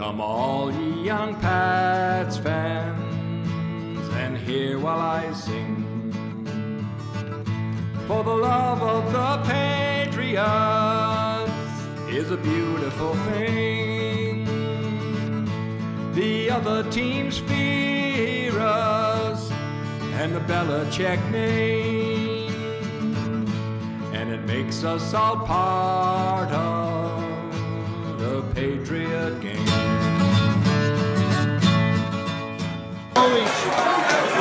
Come all ye young Pats fans and hear while I sing. For the love of the Patriots is a beautiful thing. The other teams fear us and the Belichick name. And it makes us all part of the Patriot game.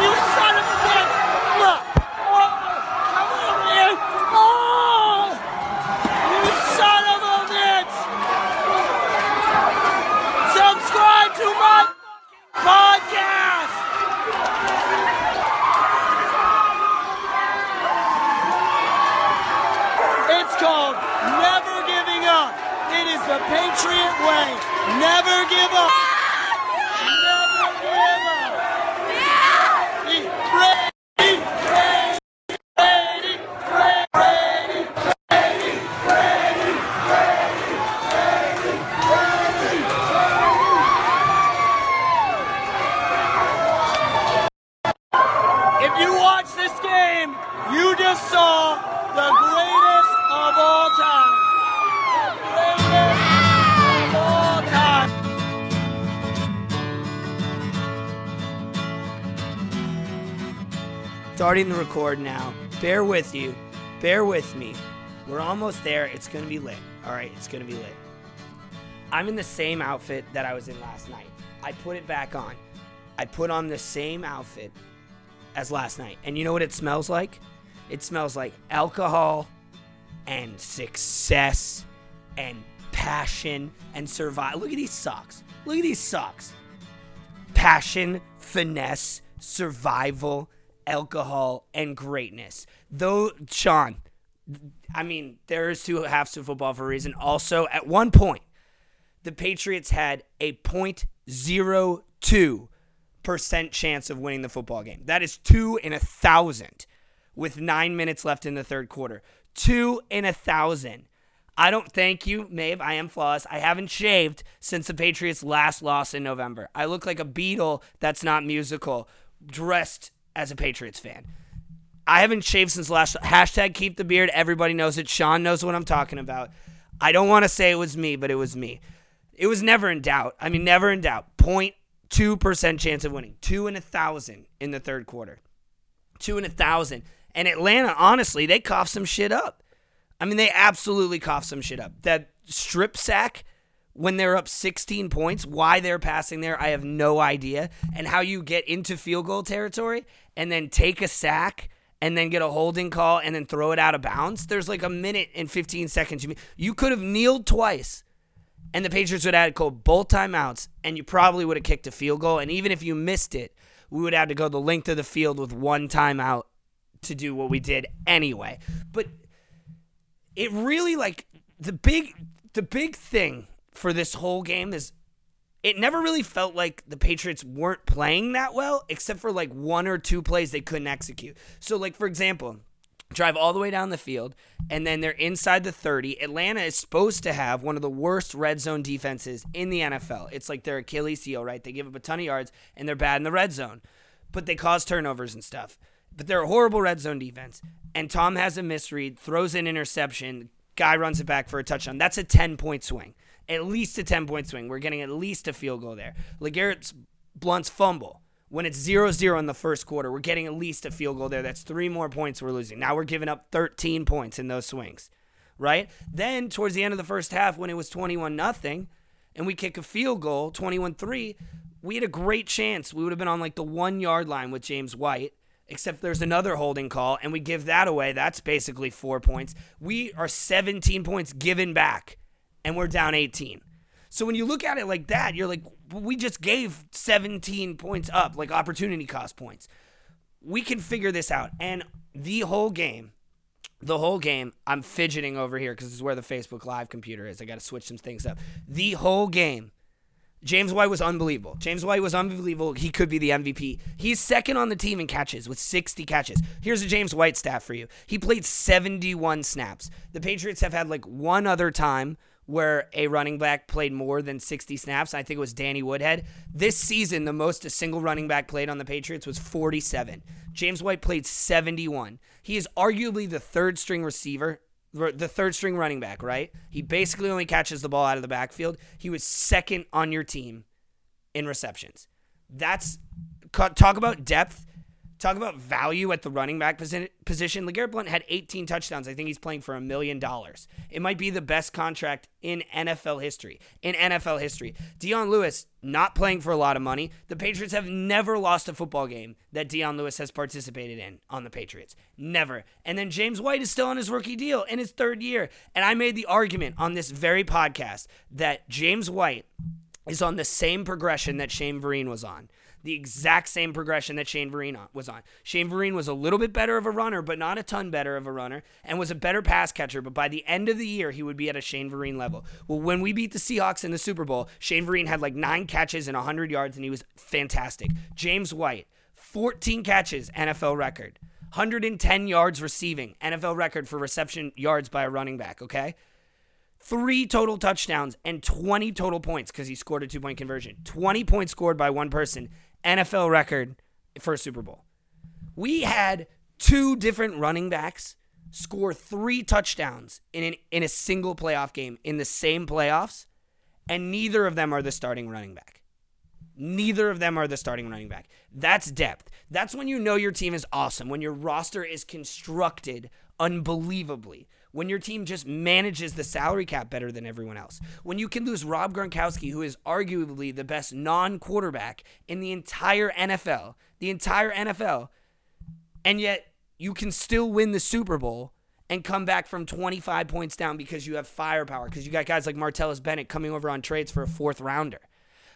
You son of a bitch! Look! Come on, man! Oh! You son of a bitch! Subscribe to my podcast! It's called Never Giving Up. It is the Patriot way. Never give up. Never give up. Brady, Brady, Brady, Brady, Brady, Brady, If you watch this game, you just saw the greatest of all time. The greatest of all time. Starting the record now. Bear with you. Bear with me. We're almost there. It's going to be lit. All right, it's going to be lit. I'm in the same outfit that I was in last night. I put it back on. I put on the same outfit as last night. And you know what it smells like? It smells like alcohol and success and passion and survival. Look at these socks. Look at these socks passion, finesse, survival, alcohol, and greatness. Though, Sean, I mean, there's two halves to football for a reason. Also, at one point, the Patriots had a 0.02% chance of winning the football game. That is two in a thousand with nine minutes left in the third quarter. Two in a thousand. I don't thank you, Maeve. I am flawless. I haven't shaved since the Patriots' last loss in November. I look like a Beatle that's not musical, dressed as a Patriots fan. I haven't shaved since last. Hashtag keep the beard. Everybody knows it. Sean knows what I'm talking about. I don't want to say it was me, but it was me. It was never in doubt. I mean, never in doubt. 0.2% chance of winning. Two in a thousand in the third quarter. Two in a thousand. And Atlanta, honestly, they coughed some shit up. I mean, they absolutely coughed some shit up. That strip sack when they're up 16 points, why they're passing there, I have no idea. And how you get into field goal territory and then take a sack and then get a holding call and then throw it out of bounds. There's like a minute and 15 seconds. You could have kneeled twice and the Patriots would have had both timeouts and you probably would have kicked a field goal. And even if you missed it, we would have to go the length of the field with one timeout to do what we did anyway. But it really like the big the big thing for this whole game is it never really felt like the Patriots weren't playing that well, except for like one or two plays they couldn't execute. So, like for example, drive all the way down the field, and then they're inside the 30. Atlanta is supposed to have one of the worst red zone defenses in the NFL. It's like their Achilles heel, right? They give up a ton of yards, and they're bad in the red zone, but they cause turnovers and stuff. But they're a horrible red zone defense. And Tom has a misread, throws an interception, guy runs it back for a touchdown. That's a 10 point swing. At least a 10 point swing. We're getting at least a field goal there. LeGarrette Blunt's fumble. When it's 0 0 in the first quarter, we're getting at least a field goal there. That's three more points we're losing. Now we're giving up 13 points in those swings, right? Then towards the end of the first half, when it was 21 nothing, and we kick a field goal, 21 3, we had a great chance. We would have been on like the one yard line with James White, except there's another holding call, and we give that away. That's basically four points. We are 17 points given back, and we're down 18. So when you look at it like that, you're like, we just gave 17 points up, like opportunity cost points. We can figure this out. And the whole game, the whole game, I'm fidgeting over here because this is where the Facebook Live computer is. I got to switch some things up. The whole game, James White was unbelievable. James White was unbelievable. He could be the MVP. He's second on the team in catches with 60 catches. Here's a James White stat for you. He played 71 snaps. The Patriots have had like one other time where a running back played more than 60 snaps. I think it was Danny Woodhead. This season, the most a single running back played on the Patriots was 47. James White played 71. He is arguably the third string receiver, the third string running back, right? He basically only catches the ball out of the backfield. He was second on your team in receptions. That's talk about depth Talk about value at the running back position. LeGarrette Blunt had 18 touchdowns. I think he's playing for a million dollars. It might be the best contract in NFL history. In NFL history. Dion Lewis, not playing for a lot of money. The Patriots have never lost a football game that Dion Lewis has participated in on the Patriots. Never. And then James White is still on his rookie deal in his third year. And I made the argument on this very podcast that James White is on the same progression that Shane Vereen was on the exact same progression that Shane Vereen was on. Shane Vereen was a little bit better of a runner, but not a ton better of a runner, and was a better pass catcher. But by the end of the year, he would be at a Shane Vereen level. Well, when we beat the Seahawks in the Super Bowl, Shane Vereen had like nine catches and 100 yards, and he was fantastic. James White, 14 catches, NFL record. 110 yards receiving, NFL record for reception yards by a running back, okay? Three total touchdowns and 20 total points because he scored a two point conversion. 20 points scored by one person. NFL record for Super Bowl. We had two different running backs score three touchdowns in an, in a single playoff game in the same playoffs, and neither of them are the starting running back. Neither of them are the starting running back. That's depth. That's when you know your team is awesome, when your roster is constructed unbelievably, when your team just manages the salary cap better than everyone else, when you can lose Rob Gronkowski, who is arguably the best non quarterback in the entire NFL, the entire NFL, and yet you can still win the Super Bowl and come back from 25 points down because you have firepower, because you got guys like Martellus Bennett coming over on trades for a fourth rounder.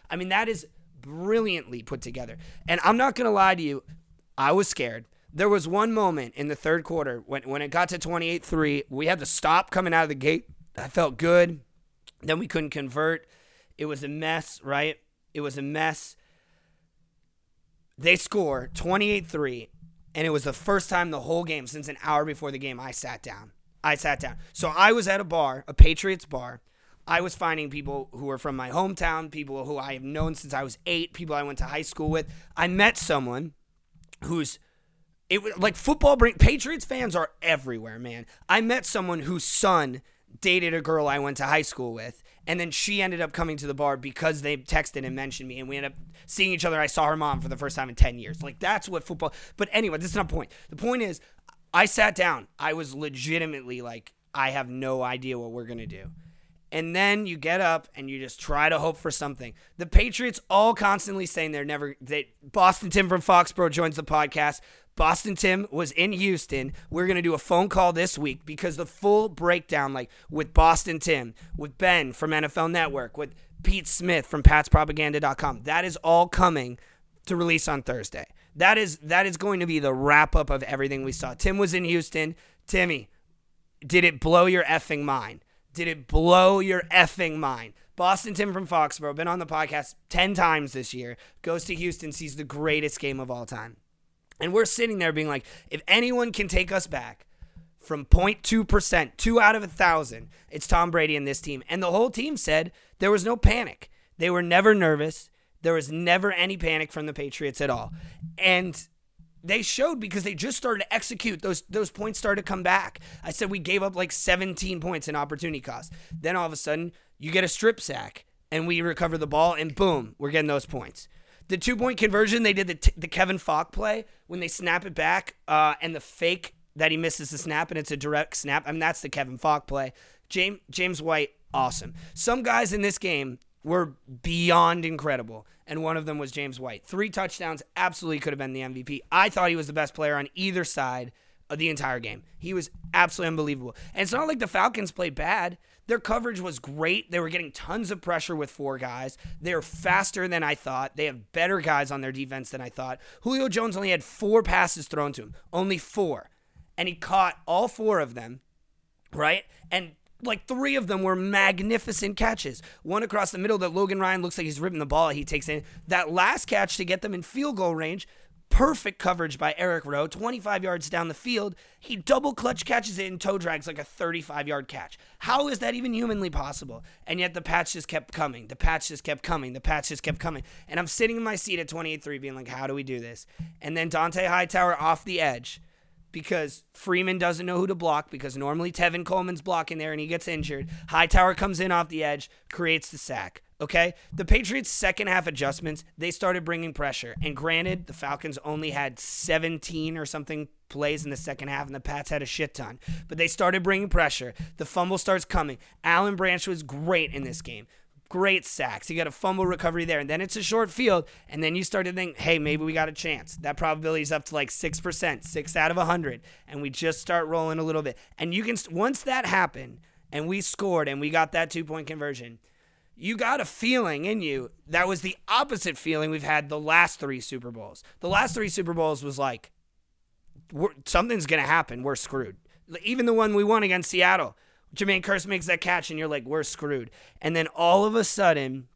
I mean, that is brilliantly put together. And I'm not going to lie to you, I was scared there was one moment in the third quarter when, when it got to 28 3. We had the stop coming out of the gate. I felt good. Then we couldn't convert. It was a mess, right? It was a mess. They score 28 3. And it was the first time the whole game, since an hour before the game, I sat down. I sat down. So I was at a bar, a Patriots bar. I was finding people who were from my hometown, people who I have known since I was eight, people I went to high school with. I met someone who's it was like football bring Patriots fans are everywhere, man. I met someone whose son dated a girl I went to high school with, and then she ended up coming to the bar because they texted and mentioned me, and we ended up seeing each other. I saw her mom for the first time in 10 years. Like, that's what football. But anyway, this is not point. The point is, I sat down. I was legitimately like, I have no idea what we're going to do. And then you get up and you just try to hope for something. The Patriots all constantly saying they're never. They, Boston Tim from Foxborough joins the podcast. Boston Tim was in Houston. We're going to do a phone call this week because the full breakdown, like with Boston Tim, with Ben from NFL Network, with Pete Smith from patspropaganda.com, that is all coming to release on Thursday. That is that is going to be the wrap up of everything we saw. Tim was in Houston. Timmy, did it blow your effing mind? Did it blow your effing mind? Boston Tim from Foxborough, been on the podcast 10 times this year, goes to Houston, sees the greatest game of all time. And we're sitting there being like, if anyone can take us back from 0.2%, two out of a thousand, it's Tom Brady and this team. And the whole team said there was no panic. They were never nervous. There was never any panic from the Patriots at all. And they showed because they just started to execute. Those those points started to come back. I said we gave up like 17 points in opportunity cost. Then all of a sudden, you get a strip sack and we recover the ball and boom, we're getting those points. The two point conversion, they did the, t- the Kevin Faulk play when they snap it back uh, and the fake that he misses the snap and it's a direct snap. I mean, that's the Kevin Faulk play. James, James White, awesome. Some guys in this game were beyond incredible. And one of them was James White. Three touchdowns, absolutely could have been the MVP. I thought he was the best player on either side of the entire game. He was absolutely unbelievable. And it's not like the Falcons played bad. Their coverage was great. They were getting tons of pressure with four guys. They're faster than I thought. They have better guys on their defense than I thought. Julio Jones only had four passes thrown to him, only four. And he caught all four of them, right? And like three of them were magnificent catches. One across the middle that Logan Ryan looks like he's ripping the ball. He takes in that last catch to get them in field goal range perfect coverage by Eric Rowe, 25 yards down the field. He double clutch catches it and toe drags like a 35 yard catch. How is that even humanly possible? And yet the patch just kept coming. The patch just kept coming. The patch just kept coming. And I'm sitting in my seat at 28 3 being like, how do we do this? And then Dante Hightower off the edge because Freeman doesn't know who to block because normally Tevin Coleman's blocking there and he gets injured. Hightower comes in off the edge, creates the sack. Okay. The Patriots' second half adjustments, they started bringing pressure. And granted, the Falcons only had 17 or something plays in the second half, and the Pats had a shit ton. But they started bringing pressure. The fumble starts coming. Alan Branch was great in this game. Great sacks. You got a fumble recovery there, and then it's a short field, and then you start to think, hey, maybe we got a chance. That probability is up to like 6%, 6 out of 100, and we just start rolling a little bit. And you can, once that happened, and we scored, and we got that two point conversion, you got a feeling in you that was the opposite feeling we've had the last three Super Bowls. The last three Super Bowls was like, something's going to happen. We're screwed. Even the one we won against Seattle, Jermaine Kearse makes that catch, and you're like, we're screwed. And then all of a sudden,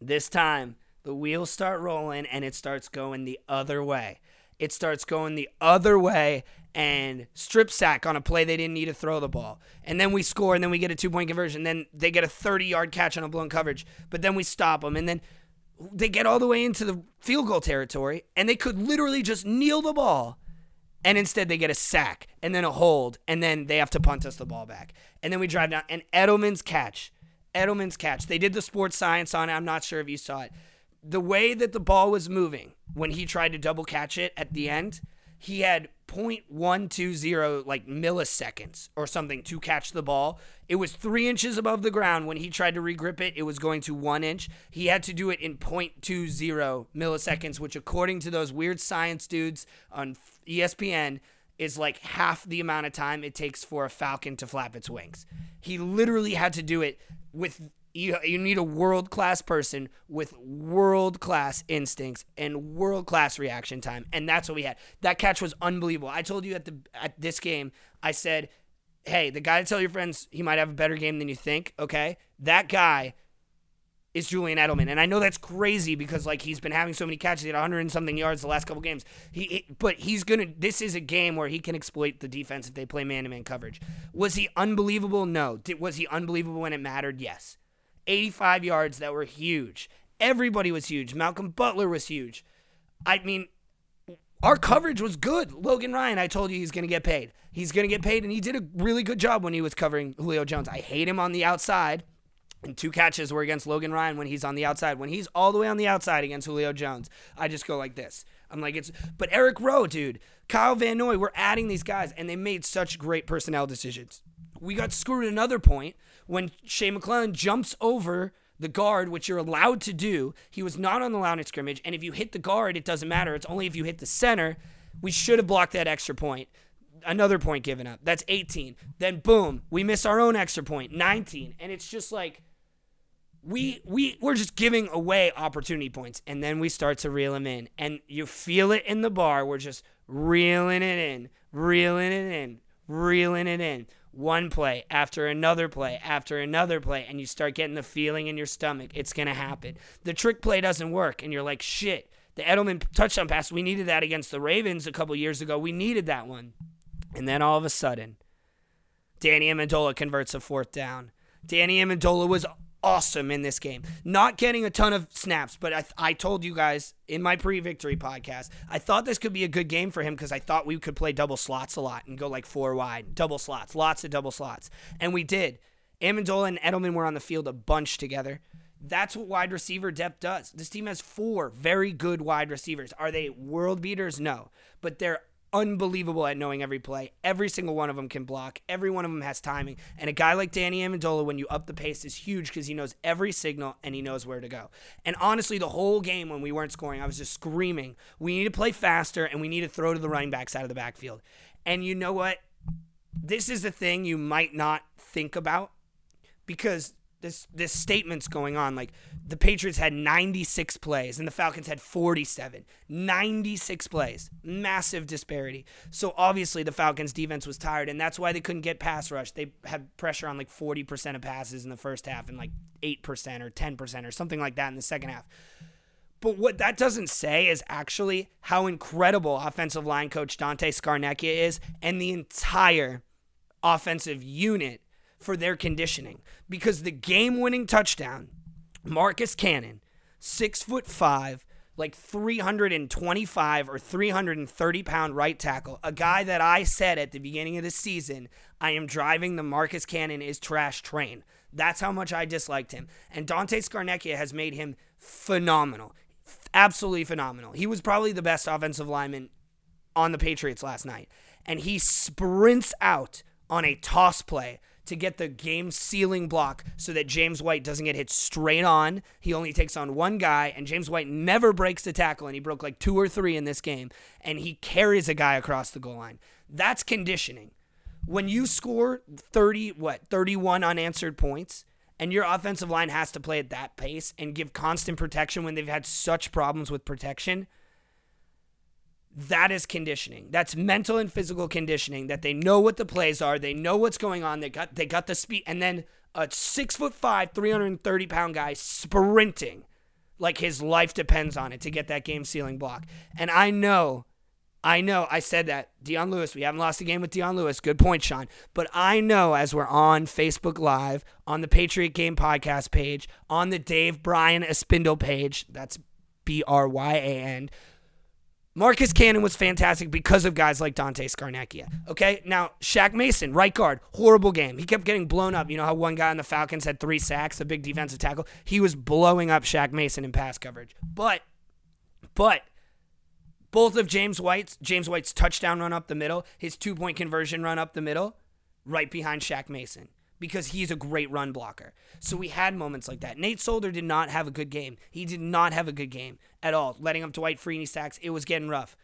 this time, the wheels start rolling and it starts going the other way. It starts going the other way, and strip sack on a play they didn't need to throw the ball. And then we score, and then we get a two point conversion. Then they get a 30 yard catch on a blown coverage, but then we stop them. And then they get all the way into the field goal territory, and they could literally just kneel the ball. And instead, they get a sack and then a hold, and then they have to punt us the ball back. And then we drive down, and Edelman's catch. Edelman's catch. They did the sports science on it. I'm not sure if you saw it. The way that the ball was moving when he tried to double catch it at the end, he had 0.120 like milliseconds or something to catch the ball. It was three inches above the ground when he tried to regrip it. It was going to one inch. He had to do it in 0.20 milliseconds, which according to those weird science dudes on ESPN is like half the amount of time it takes for a falcon to flap its wings. He literally had to do it with you, you need a world class person with world class instincts and world class reaction time, and that's what we had. That catch was unbelievable. I told you at the at this game, I said, "Hey, the guy to tell your friends he might have a better game than you think." Okay, that guy is Julian Edelman, and I know that's crazy because like he's been having so many catches, he had 100 and something yards the last couple games. He, he, but he's gonna. This is a game where he can exploit the defense if they play man-to-man coverage. Was he unbelievable? No. Did, was he unbelievable when it mattered? Yes. 85 yards that were huge. Everybody was huge. Malcolm Butler was huge. I mean, our coverage was good. Logan Ryan, I told you he's going to get paid. He's going to get paid, and he did a really good job when he was covering Julio Jones. I hate him on the outside. And two catches were against Logan Ryan when he's on the outside. When he's all the way on the outside against Julio Jones, I just go like this. I'm like, it's. But Eric Rowe, dude, Kyle Van Noy, we're adding these guys, and they made such great personnel decisions. We got screwed another point when Shea McClellin jumps over the guard, which you're allowed to do. He was not on the line of scrimmage, and if you hit the guard, it doesn't matter. It's only if you hit the center. We should have blocked that extra point. Another point given up. That's 18. Then boom, we miss our own extra point, 19. And it's just like we we we're just giving away opportunity points, and then we start to reel them in, and you feel it in the bar. We're just reeling it in, reeling it in, reeling it in one play after another play after another play, and you start getting the feeling in your stomach it's going to happen. The trick play doesn't work, and you're like, shit. The Edelman touchdown pass, we needed that against the Ravens a couple years ago. We needed that one. And then all of a sudden, Danny Amendola converts a fourth down. Danny Amendola was awesome in this game. Not getting a ton of snaps, but I, I told you guys in my pre victory podcast, I thought this could be a good game for him because I thought we could play double slots a lot and go like four wide, double slots, lots of double slots. And we did. Amendola and Edelman were on the field a bunch together. That's what wide receiver depth does. This team has four very good wide receivers. Are they world beaters? No. But they're unbelievable at knowing every play. Every single one of them can block. Every one of them has timing. And a guy like Danny Amendola, when you up the pace, is huge because he knows every signal and he knows where to go. And honestly, the whole game when we weren't scoring, I was just screaming, we need to play faster and we need to throw to the running backs out of the backfield. And you know what? This is the thing you might not think about because this this statement's going on like the Patriots had 96 plays and the Falcons had 47. 96 plays. Massive disparity. So obviously the Falcons defense was tired and that's why they couldn't get pass rush. They had pressure on like 40% of passes in the first half and like 8% or 10% or something like that in the second half. But what that doesn't say is actually how incredible offensive line coach Dante Scarnecchia is and the entire offensive unit for their conditioning because the game winning touchdown, Marcus Cannon, six foot five, like 325 or 330 pound right tackle, a guy that I said at the beginning of the season, I am driving the Marcus Cannon is trash train. That's how much I disliked him. And Dante Scarnecchia has made him phenomenal. Absolutely phenomenal. He was probably the best offensive lineman on the Patriots last night. And he sprints out on a toss play to get the game sealing block so that James White doesn't get hit straight on. He only takes on one guy, and James White never breaks the tackle, and he broke like two or three in this game, and he carries a guy across the goal line. That's conditioning. When you score 30, what, 31 unanswered points, and your offensive line has to play at that pace and give constant protection when they've had such problems with protection – that is conditioning. That's mental and physical conditioning. That they know what the plays are, they know what's going on. They got they got the speed, and then a six foot five, three hundred and thirty pound guy sprinting like his life depends on it to get that game sealing block. And I know, I know, I said that Dion Lewis. We haven't lost a game with Dion Lewis. Good point, Sean. But I know as we're on Facebook Live, on the Patriot Game Podcast page, on the Dave Bryan Espindle page. That's B R Y A N Marcus Cannon was fantastic because of guys like Dante Scarnecchia. Okay, now Shaq Mason, right guard, horrible game. He kept getting blown up. You know how one guy on the Falcons had three sacks, a big defensive tackle. He was blowing up Shaq Mason in pass coverage. But, but both of James White's James White's touchdown run up the middle, his two point conversion run up the middle, right behind Shaq Mason because he's a great run blocker. So we had moments like that. Nate Solder did not have a good game. He did not have a good game at all. Letting up Dwight Freeney sacks, it was getting rough.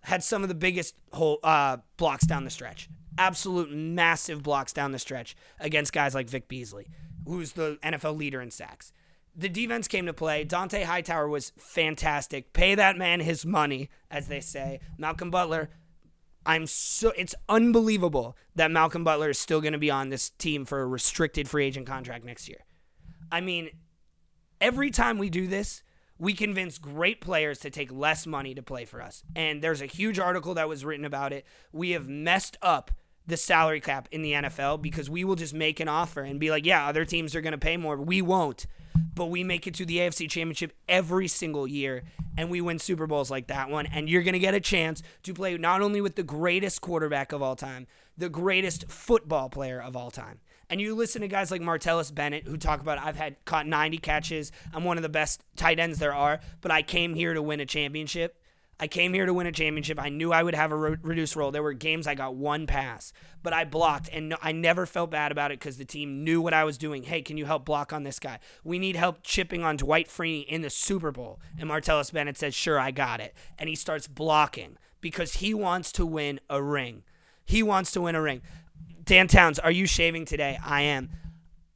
Had some of the biggest whole uh, blocks down the stretch. Absolute massive blocks down the stretch against guys like Vic Beasley, who's the NFL leader in sacks. The defense came to play. Dante Hightower was fantastic. Pay that man his money, as they say. Malcolm Butler I'm so it's unbelievable that Malcolm Butler is still going to be on this team for a restricted free agent contract next year. I mean, every time we do this, we convince great players to take less money to play for us. And there's a huge article that was written about it. We have messed up the salary cap in the NFL because we will just make an offer and be like, yeah, other teams are going to pay more. We won't but we make it to the AFC Championship every single year and we win Super Bowls like that one. And you're going to get a chance to play not only with the greatest quarterback of all time, the greatest football player of all time. And you listen to guys like Martellus Bennett who talk about I've had caught 90 catches. I'm one of the best tight ends there are, but I came here to win a championship. I came here to win a championship. I knew I would have a re- reduced role. There were games I got one pass, but I blocked, and no, I never felt bad about it because the team knew what I was doing. Hey, can you help block on this guy? We need help chipping on Dwight Freeney in the Super Bowl. And Martellus Bennett says, Sure, I got it. And he starts blocking because he wants to win a ring. He wants to win a ring. Dan Towns, are you shaving today? I am.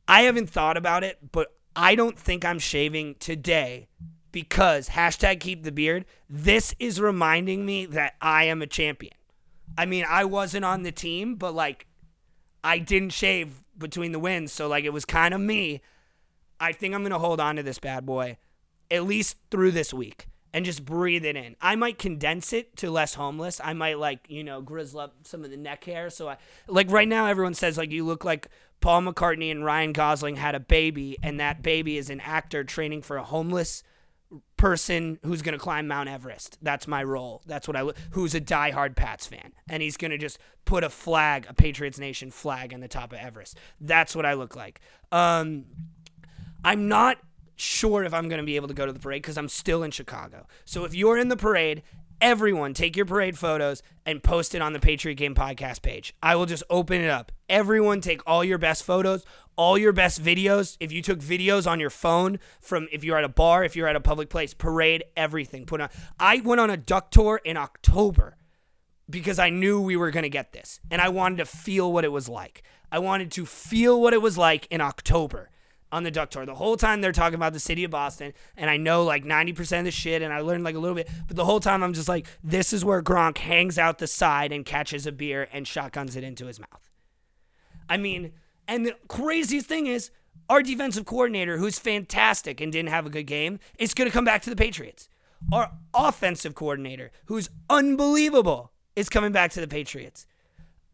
I haven't thought about it, but I don't think I'm shaving today because hashtag keep the beard, this is reminding me that I am a champion. I mean, I wasn't on the team, but like I didn't shave between the wins, so like it was kind of me. I think I'm gonna hold on to this bad boy at least through this week and just breathe it in. I might condense it to less homeless. I might like, you know, grizzle up some of the neck hair. So I like right now everyone says like you look like Paul McCartney and Ryan Gosling had a baby and that baby is an actor training for a homeless person who's going to climb Mount Everest. That's my role. That's what I look. Who's a diehard Pats fan, and he's going to just put a flag, a Patriots Nation flag, on the top of Everest. That's what I look like. Um, I'm not sure if I'm going to be able to go to the parade because I'm still in Chicago. So if you're in the parade Everyone, take your parade photos and post it on the Patriot Game Podcast page. I will just open it up. Everyone, take all your best photos, all your best videos. If you took videos on your phone from if you're at a bar, if you're at a public place, parade, everything. Put on. I went on a duck tour in October because I knew we were to get this and I wanted to feel what it was like. I wanted to feel what it was like in October on the duck tour. The whole time they're talking about the city of Boston, and I know like 90% of the shit, and I learned like a little bit, but the whole time I'm just like, this is where Gronk hangs out the side and catches a beer and shotguns it into his mouth. I mean, and the craziest thing is, our defensive coordinator, who's fantastic and didn't have a good game, is going to come back to the Patriots. Our offensive coordinator, who's unbelievable, is coming back to the Patriots.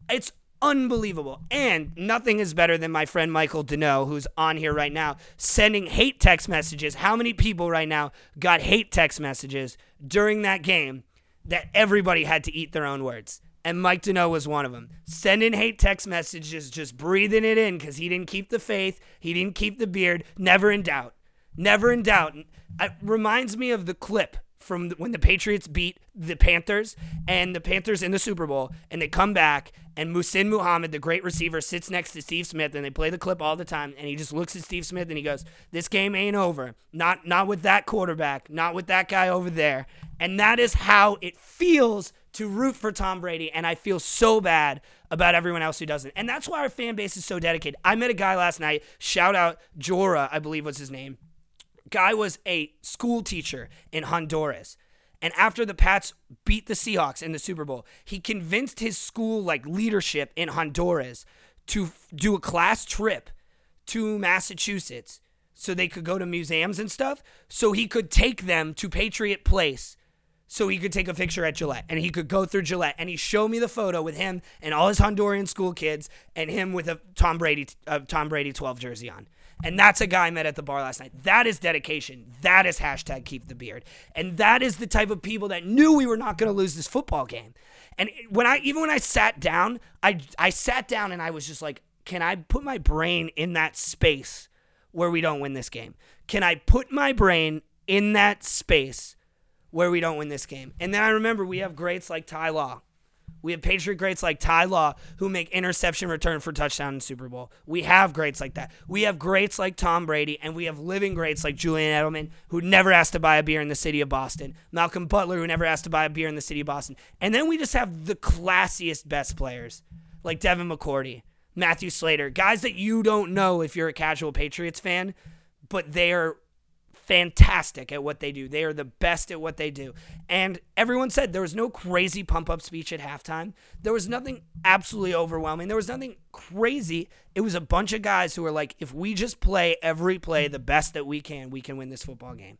It's unbelievable. And nothing is better than my friend Michael Deneau, who's on here right now, sending hate text messages. How many people right now got hate text messages during that game that everybody had to eat their own words? And Mike Deneau was one of them. Sending hate text messages, just breathing it in because he didn't keep the faith, he didn't keep the beard. Never in doubt. Never in doubt. It uh, reminds me of the clip from when the Patriots beat the Panthers and the Panthers in the Super Bowl, and they come back, and Muhsin Muhammad, the great receiver, sits next to Steve Smith, and they play the clip all the time, and he just looks at Steve Smith and he goes, "This game ain't over. Not not with that quarterback, not with that guy over there." And that is how it feels to root for Tom Brady, and I feel so bad about everyone else who doesn't. And that's why our fan base is so dedicated. I met a guy last night, shout out Jora, I believe was his name guy was a school teacher in Honduras. And after the Pats beat the Seahawks in the Super Bowl, he convinced his school like leadership in Honduras to f- do a class trip to Massachusetts so they could go to museums and stuff so he could take them to Patriot Place so he could take a picture at Gillette and he could go through Gillette and he showed me the photo with him and all his Honduran school kids and him with a Tom Brady uh, Tom Brady 12 jersey on. And that's a guy I met at the bar last night. That is dedication. That is hashtag keep the beard. And that is the type of people that knew we were not going to lose this football game. And when I even when I sat down, I I sat down and I was just like, can I put my brain in that space where we don't win this game? Can I put my brain in that space where we don't win this game? And then I remember we have greats like Ty Law we have Patriot greats like Ty Law who make interception return for touchdown in Super Bowl. We have greats like that. We have greats like Tom Brady, and we have living greats like Julian Edelman, who never asked to buy a beer in the city of Boston. Malcolm Butler, who never asked to buy a beer in the city of Boston. And then we just have the classiest best players like Devin McCourty, Matthew Slater, guys that you don't know if you're a casual Patriots fan, but they are fantastic at what they do. They are the best at what they do. And everyone said there was no crazy pump up speech at halftime. There was nothing absolutely overwhelming. There was nothing crazy. It was a bunch of guys who were like, if we just play every play the best that we can, we can win this football game.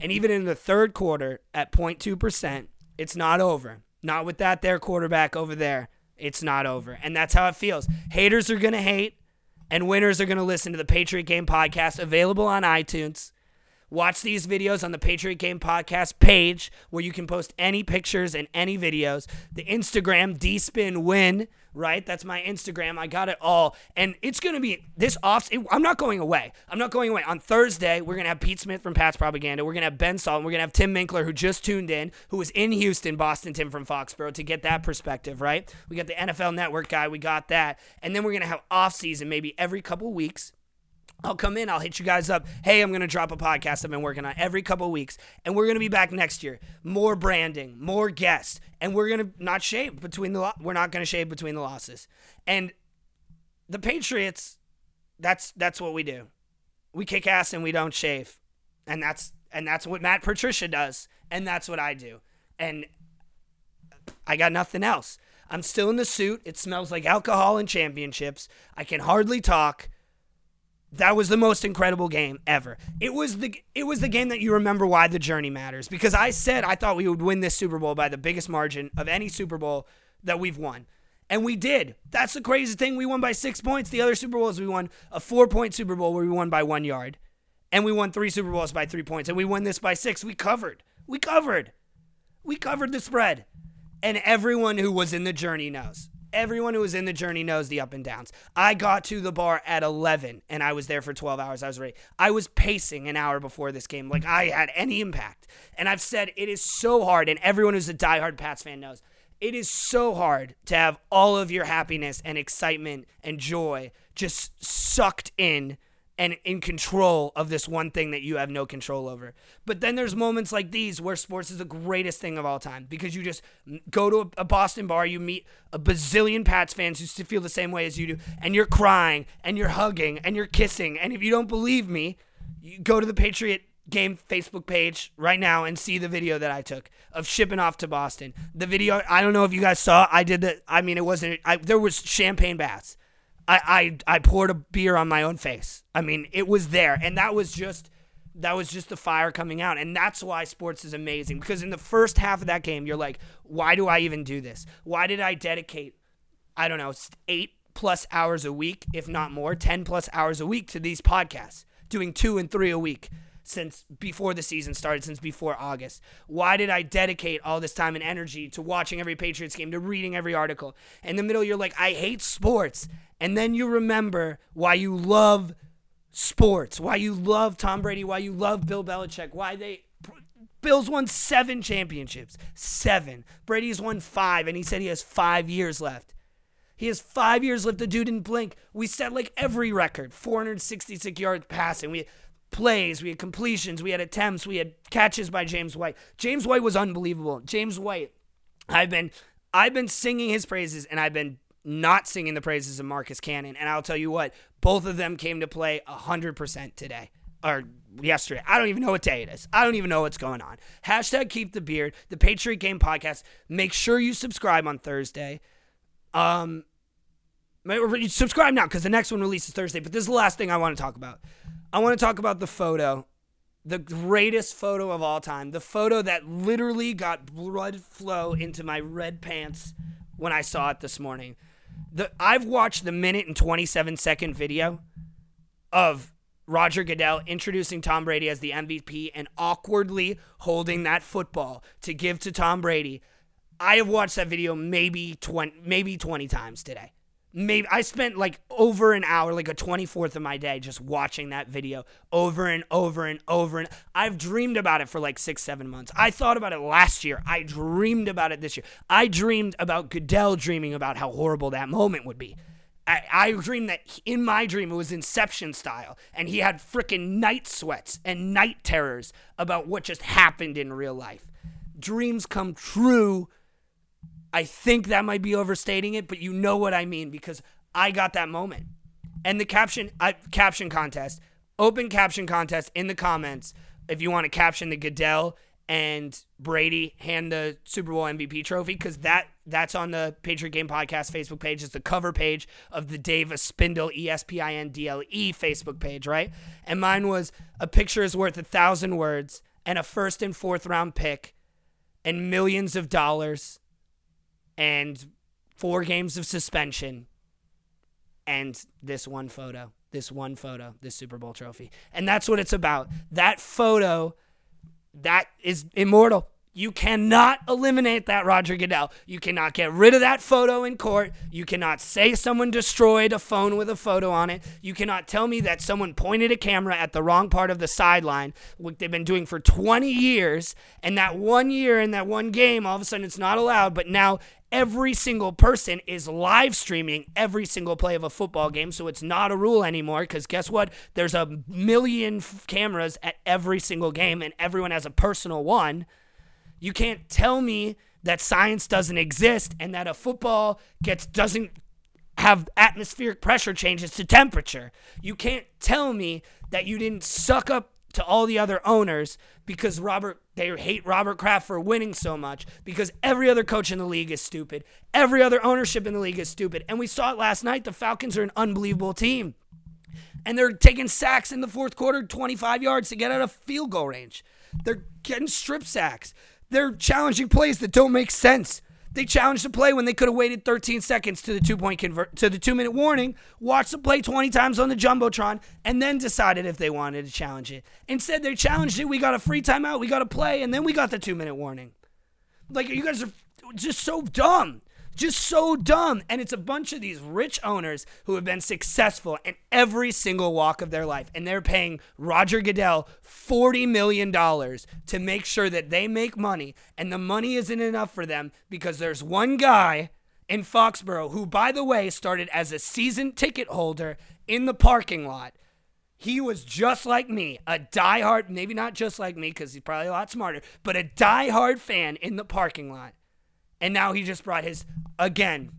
And even in the third quarter at 0.2%, it's not over. Not with that there quarterback over there. It's not over. And that's how it feels. Haters are going to hate, and winners are going to listen to the Patriot Game podcast available on iTunes. Watch these videos on the Patriot Game Podcast page where you can post any pictures and any videos. The Instagram, DSpin Win, right? That's my Instagram. I got it all. And it's going to be this off. I'm not going away. I'm not going away. On Thursday, we're going to have Pete Smith from Pat's Propaganda. We're going to have Ben Salt. We're going to have Tim Minkler, who just tuned in, who was in Houston, Boston, Tim from Foxborough, to get that perspective, right? We got the NFL Network guy. We got that. And then we're going to have off season maybe every couple weeks I'll come in, I'll hit you guys up. Hey, I'm going to drop a podcast I've been working on every couple weeks. And we're going to be back next year. More branding, more guests. And we're going to not shave between the, lo- we're not going to shave between the losses. And the Patriots, that's, that's what we do. We kick ass and we don't shave. And that's, and that's what Matt Patricia does. And that's what I do. And I got nothing else. I'm still in the suit. It smells like alcohol and championships. I can hardly talk. That was the most incredible game ever. It was the it was the game that you remember why the journey matters because I said I thought we would win this Super Bowl by the biggest margin of any Super Bowl that we've won. And we did. That's the crazy thing. We won by 6 points. The other Super Bowls we won a 4-point Super Bowl where we won by 1 yard. And we won 3 Super Bowls by 3 points and we won this by 6. We covered. We covered. We covered the spread. And everyone who was in the journey knows. Everyone who was in the journey knows the up and downs. I got to the bar at 11 and I was there for 12 hours. I was ready. I was pacing an hour before this game. Like I had any impact. And I've said it is so hard, and everyone who's a diehard Pats fan knows it is so hard to have all of your happiness and excitement and joy just sucked in and in control of this one thing that you have no control over. But then there's moments like these where sports is the greatest thing of all time because you just go to a Boston bar, you meet a bazillion Pats fans who feel the same way as you do, and you're crying and you're hugging and you're kissing. And if you don't believe me, you go to the Patriot game Facebook page right now and see the video that I took of shipping off to Boston. The video, I don't know if you guys saw. I did the. I mean, it wasn't. I, there was champagne baths. I, I I poured a beer on my own face. I mean, it was there, and that was just that was just the fire coming out, and that's why sports is amazing. Because in the first half of that game, you're like, why do I even do this? Why did I dedicate? I don't know, eight plus hours a week, if not more, ten plus hours a week to these podcasts, doing two and three a week since before the season started, since before August? Why did I dedicate all this time and energy to watching every Patriots game, to reading every article? In the middle, you're like, I hate sports. And then you remember why you love sports, why you love Tom Brady, why you love Bill Belichick, why they. Bills won seven championships. Seven. Brady's won five, and he said he has five years left. He has five years left. The dude didn't blink. We set like every record 466 yards passing. We plays, we had completions, we had attempts, we had catches by James White. James White was unbelievable. James White, I've been I've been singing his praises and I've been not singing the praises of Marcus Cannon. And I'll tell you what, both of them came to play 100% today or yesterday. I don't even know what day it is. I don't even know what's going on. Hashtag keep the beard, the Patriot Game podcast. Make sure you subscribe on Thursday. Um, subscribe now because the next one releases Thursday. But this is the last thing I want to talk about. I want to talk about the photo, the greatest photo of all time, the photo that literally got blood flow into my red pants when I saw it this morning. The I've watched the minute and 27 second video of Roger Goodell introducing Tom Brady as the MVP and awkwardly holding that football to give to Tom Brady. I have watched that video maybe 20 maybe 20 times today maybe I spent like over an hour, like a 24th of my day, just watching that video over and over and over. And I've dreamed about it for like six, seven months. I thought about it last year. I dreamed about it this year. I dreamed about Goodell dreaming about how horrible that moment would be. I, I dreamed that in my dream it was Inception style, and he had freaking night sweats and night terrors about what just happened in real life. Dreams come true I think that might be overstating it, but you know what I mean because I got that moment. And the caption uh, caption contest, open caption contest in the comments if you want to caption the Goodell and Brady hand the Super Bowl MVP trophy because that that's on the Patriot Game Podcast Facebook page. It's the cover page of the David Espindle ESPN DLE Facebook page, right? And mine was a picture is worth a thousand words and a first and fourth round pick and millions of dollars and four games of suspension and this one photo, this one photo, this Super Bowl trophy. And that's what it's about. That photo, that is immortal. You cannot eliminate that Roger Goodell. You cannot get rid of that photo in court. You cannot say someone destroyed a phone with a photo on it. You cannot tell me that someone pointed a camera at the wrong part of the sideline, what they've been doing for 20 years, and that one year in that one game, all of a sudden it's not allowed, but now every single person is live streaming every single play of a football game. So it's not a rule anymore because guess what? There's a million f- cameras at every single game and everyone has a personal one. You can't tell me that science doesn't exist and that a football gets doesn't have atmospheric pressure changes to temperature. You can't tell me that you didn't suck up to all the other owners because Robert they hate Robert Kraft for winning so much because every other coach in the league is stupid. Every other ownership in the league is stupid. And we saw it last night. The Falcons are an unbelievable team. And they're taking sacks in the fourth quarter, 25 yards to get out of field goal range. They're getting strip sacks. They're challenging plays that don't make sense. They challenged the play when they could have waited 13 seconds to the two point convert to the two minute warning, watched the play 20 times on the jumbotron, and then decided if they wanted to challenge it. Instead, they challenged it. We got a free timeout. We got to play, and then we got the two minute warning. Like you guys are just so dumb. Just so dumb. And it's a bunch of these rich owners who have been successful in every single walk of their life. And they're paying Roger Goodell $40 million to make sure that they make money. And the money isn't enough for them because there's one guy in Foxborough who, by the way, started as a season ticket holder in the parking lot. He was just like me, a diehard, maybe not just like me because he's probably a lot smarter, but a diehard fan in the parking lot. And now he just brought his, again,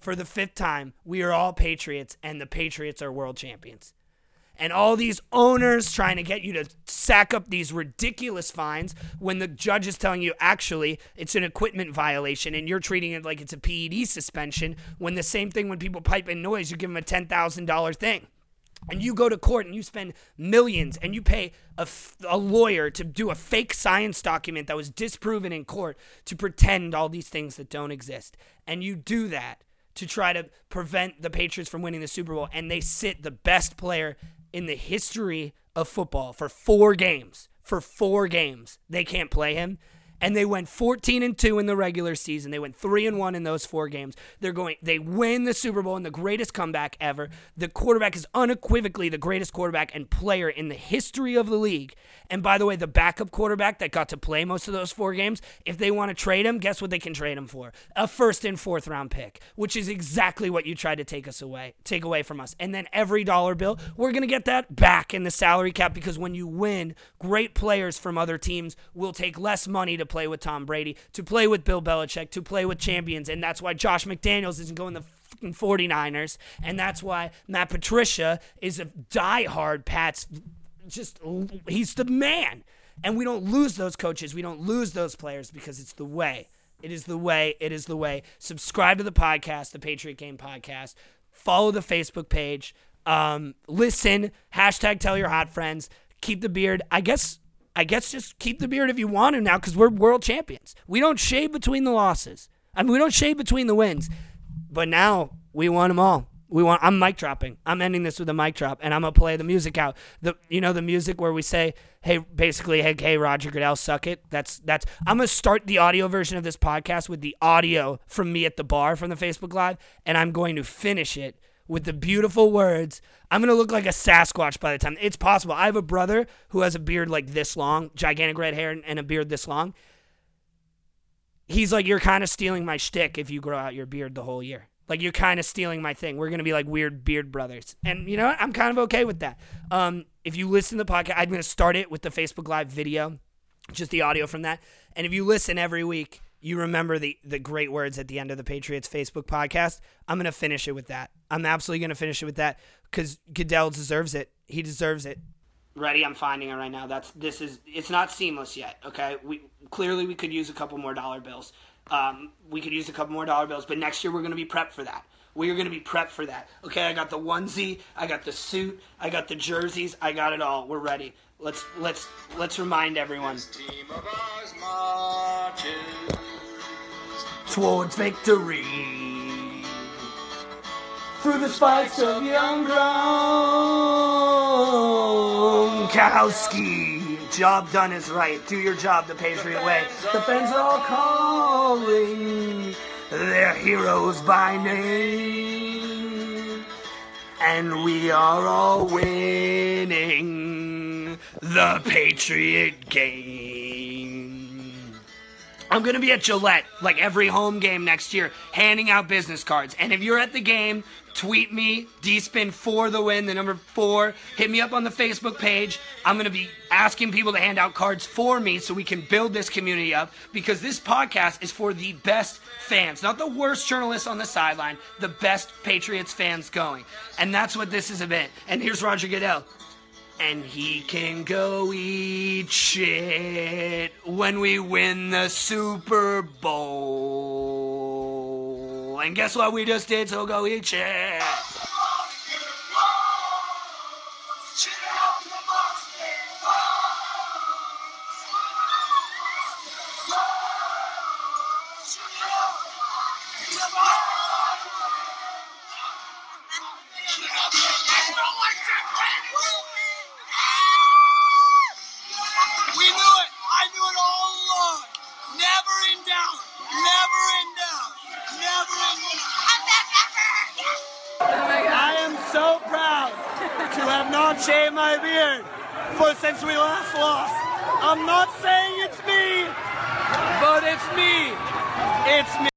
for the fifth time, we are all Patriots and the Patriots are world champions. And all these owners trying to get you to sack up these ridiculous fines when the judge is telling you actually it's an equipment violation and you're treating it like it's a PED suspension when the same thing when people pipe in noise, you give them a $10,000 thing and you go to court and you spend millions and you pay a, f- a lawyer to do a fake science document that was disproven in court to pretend all these things that don't exist. And you do that to try to prevent the Patriots from winning the Super Bowl. And they sit the best player in the history of football for four games. For four games, they can't play him and they went 14 and 2 in the regular season. They went 3 and 1 in those four games. They're going they win the Super Bowl in the greatest comeback ever. The quarterback is unequivocally the greatest quarterback and player in the history of the league. And by the way, the backup quarterback that got to play most of those four games, if they want to trade him, guess what they can trade him for? A first and fourth round pick, which is exactly what you tried to take us away, take away from us. And then every dollar bill, we're going to get that back in the salary cap because when you win, great players from other teams will take less money to play with Tom Brady, to play with Bill Belichick, to play with champions. And that's why Josh McDaniels isn't going the 49ers. And that's why Matt Patricia is a diehard Pats. Just, he's the man. And we don't lose those coaches. We don't lose those players because it's the way. It is the way. It is the way. Subscribe to the podcast, the Patriot Game Podcast. Follow the Facebook page. Um, listen. Hashtag tell your hot friends. Keep the beard. I guess I guess just keep the beard if you want to now because we're world champions. We don't shave between the losses. I mean, we don't shave between the wins. But now we won them all. We want. I'm mic dropping. I'm ending this with a mic drop, and I'm gonna play the music out. The you know the music where we say, "Hey, basically, hey, hey, Roger Goodell, suck it." That's that's. I'm gonna start the audio version of this podcast with the audio from me at the bar from the Facebook Live, and I'm going to finish it with the beautiful words. I'm to look like a Sasquatch by the time it's possible. I have a brother who has a beard like this long, gigantic red hair, and a beard this long. He's like, You're kind of stealing my shtick if you grow out your beard the whole year. Like, you're kind of stealing my thing. We're to be like weird beard brothers. And you know what? I'm kind of okay with that. Um, if you listen to the podcast, I'm to start it with the Facebook Live video, just the audio from that. And if you listen every week, you remember the the great words at the end of the Patriots Facebook podcast. I'm gonna finish it with that. I'm absolutely gonna finish it with that because Goodell deserves it. He deserves it. Ready? I'm finding it right now. That's this is it's not seamless yet. Okay, we clearly we could use a couple more dollar bills. Um, we could use a couple more dollar bills, but next year we're gonna be prepped for that. We are going to be prepped for that. Okay, I got the onesie, I got the suit, I got the jerseys, I got it all. We're ready. Let's let's let's remind everyone. Towards victory. Through the spikes of young Gronkowski. Job done is right. Do your job the Patriot way. The fans are all calling. They're heroes by name. And we are all winning the Patriot game. I'm going to be at Gillette like every home game next year handing out business cards. And if you're at the game, tweet me, DSpin for the win, the number four. Hit me up on the Facebook page. I'm going to be asking people to hand out cards for me so we can build this community up because this podcast is for the best fans, not the worst journalists on the sideline, the best Patriots fans going. And that's what this is about. And here's Roger Goodell. And he can go eat shit when we win the Super Bowl. And guess what we just did? So go eat shit. Since we last lost. I'm not saying it's me, but it's me. It's me.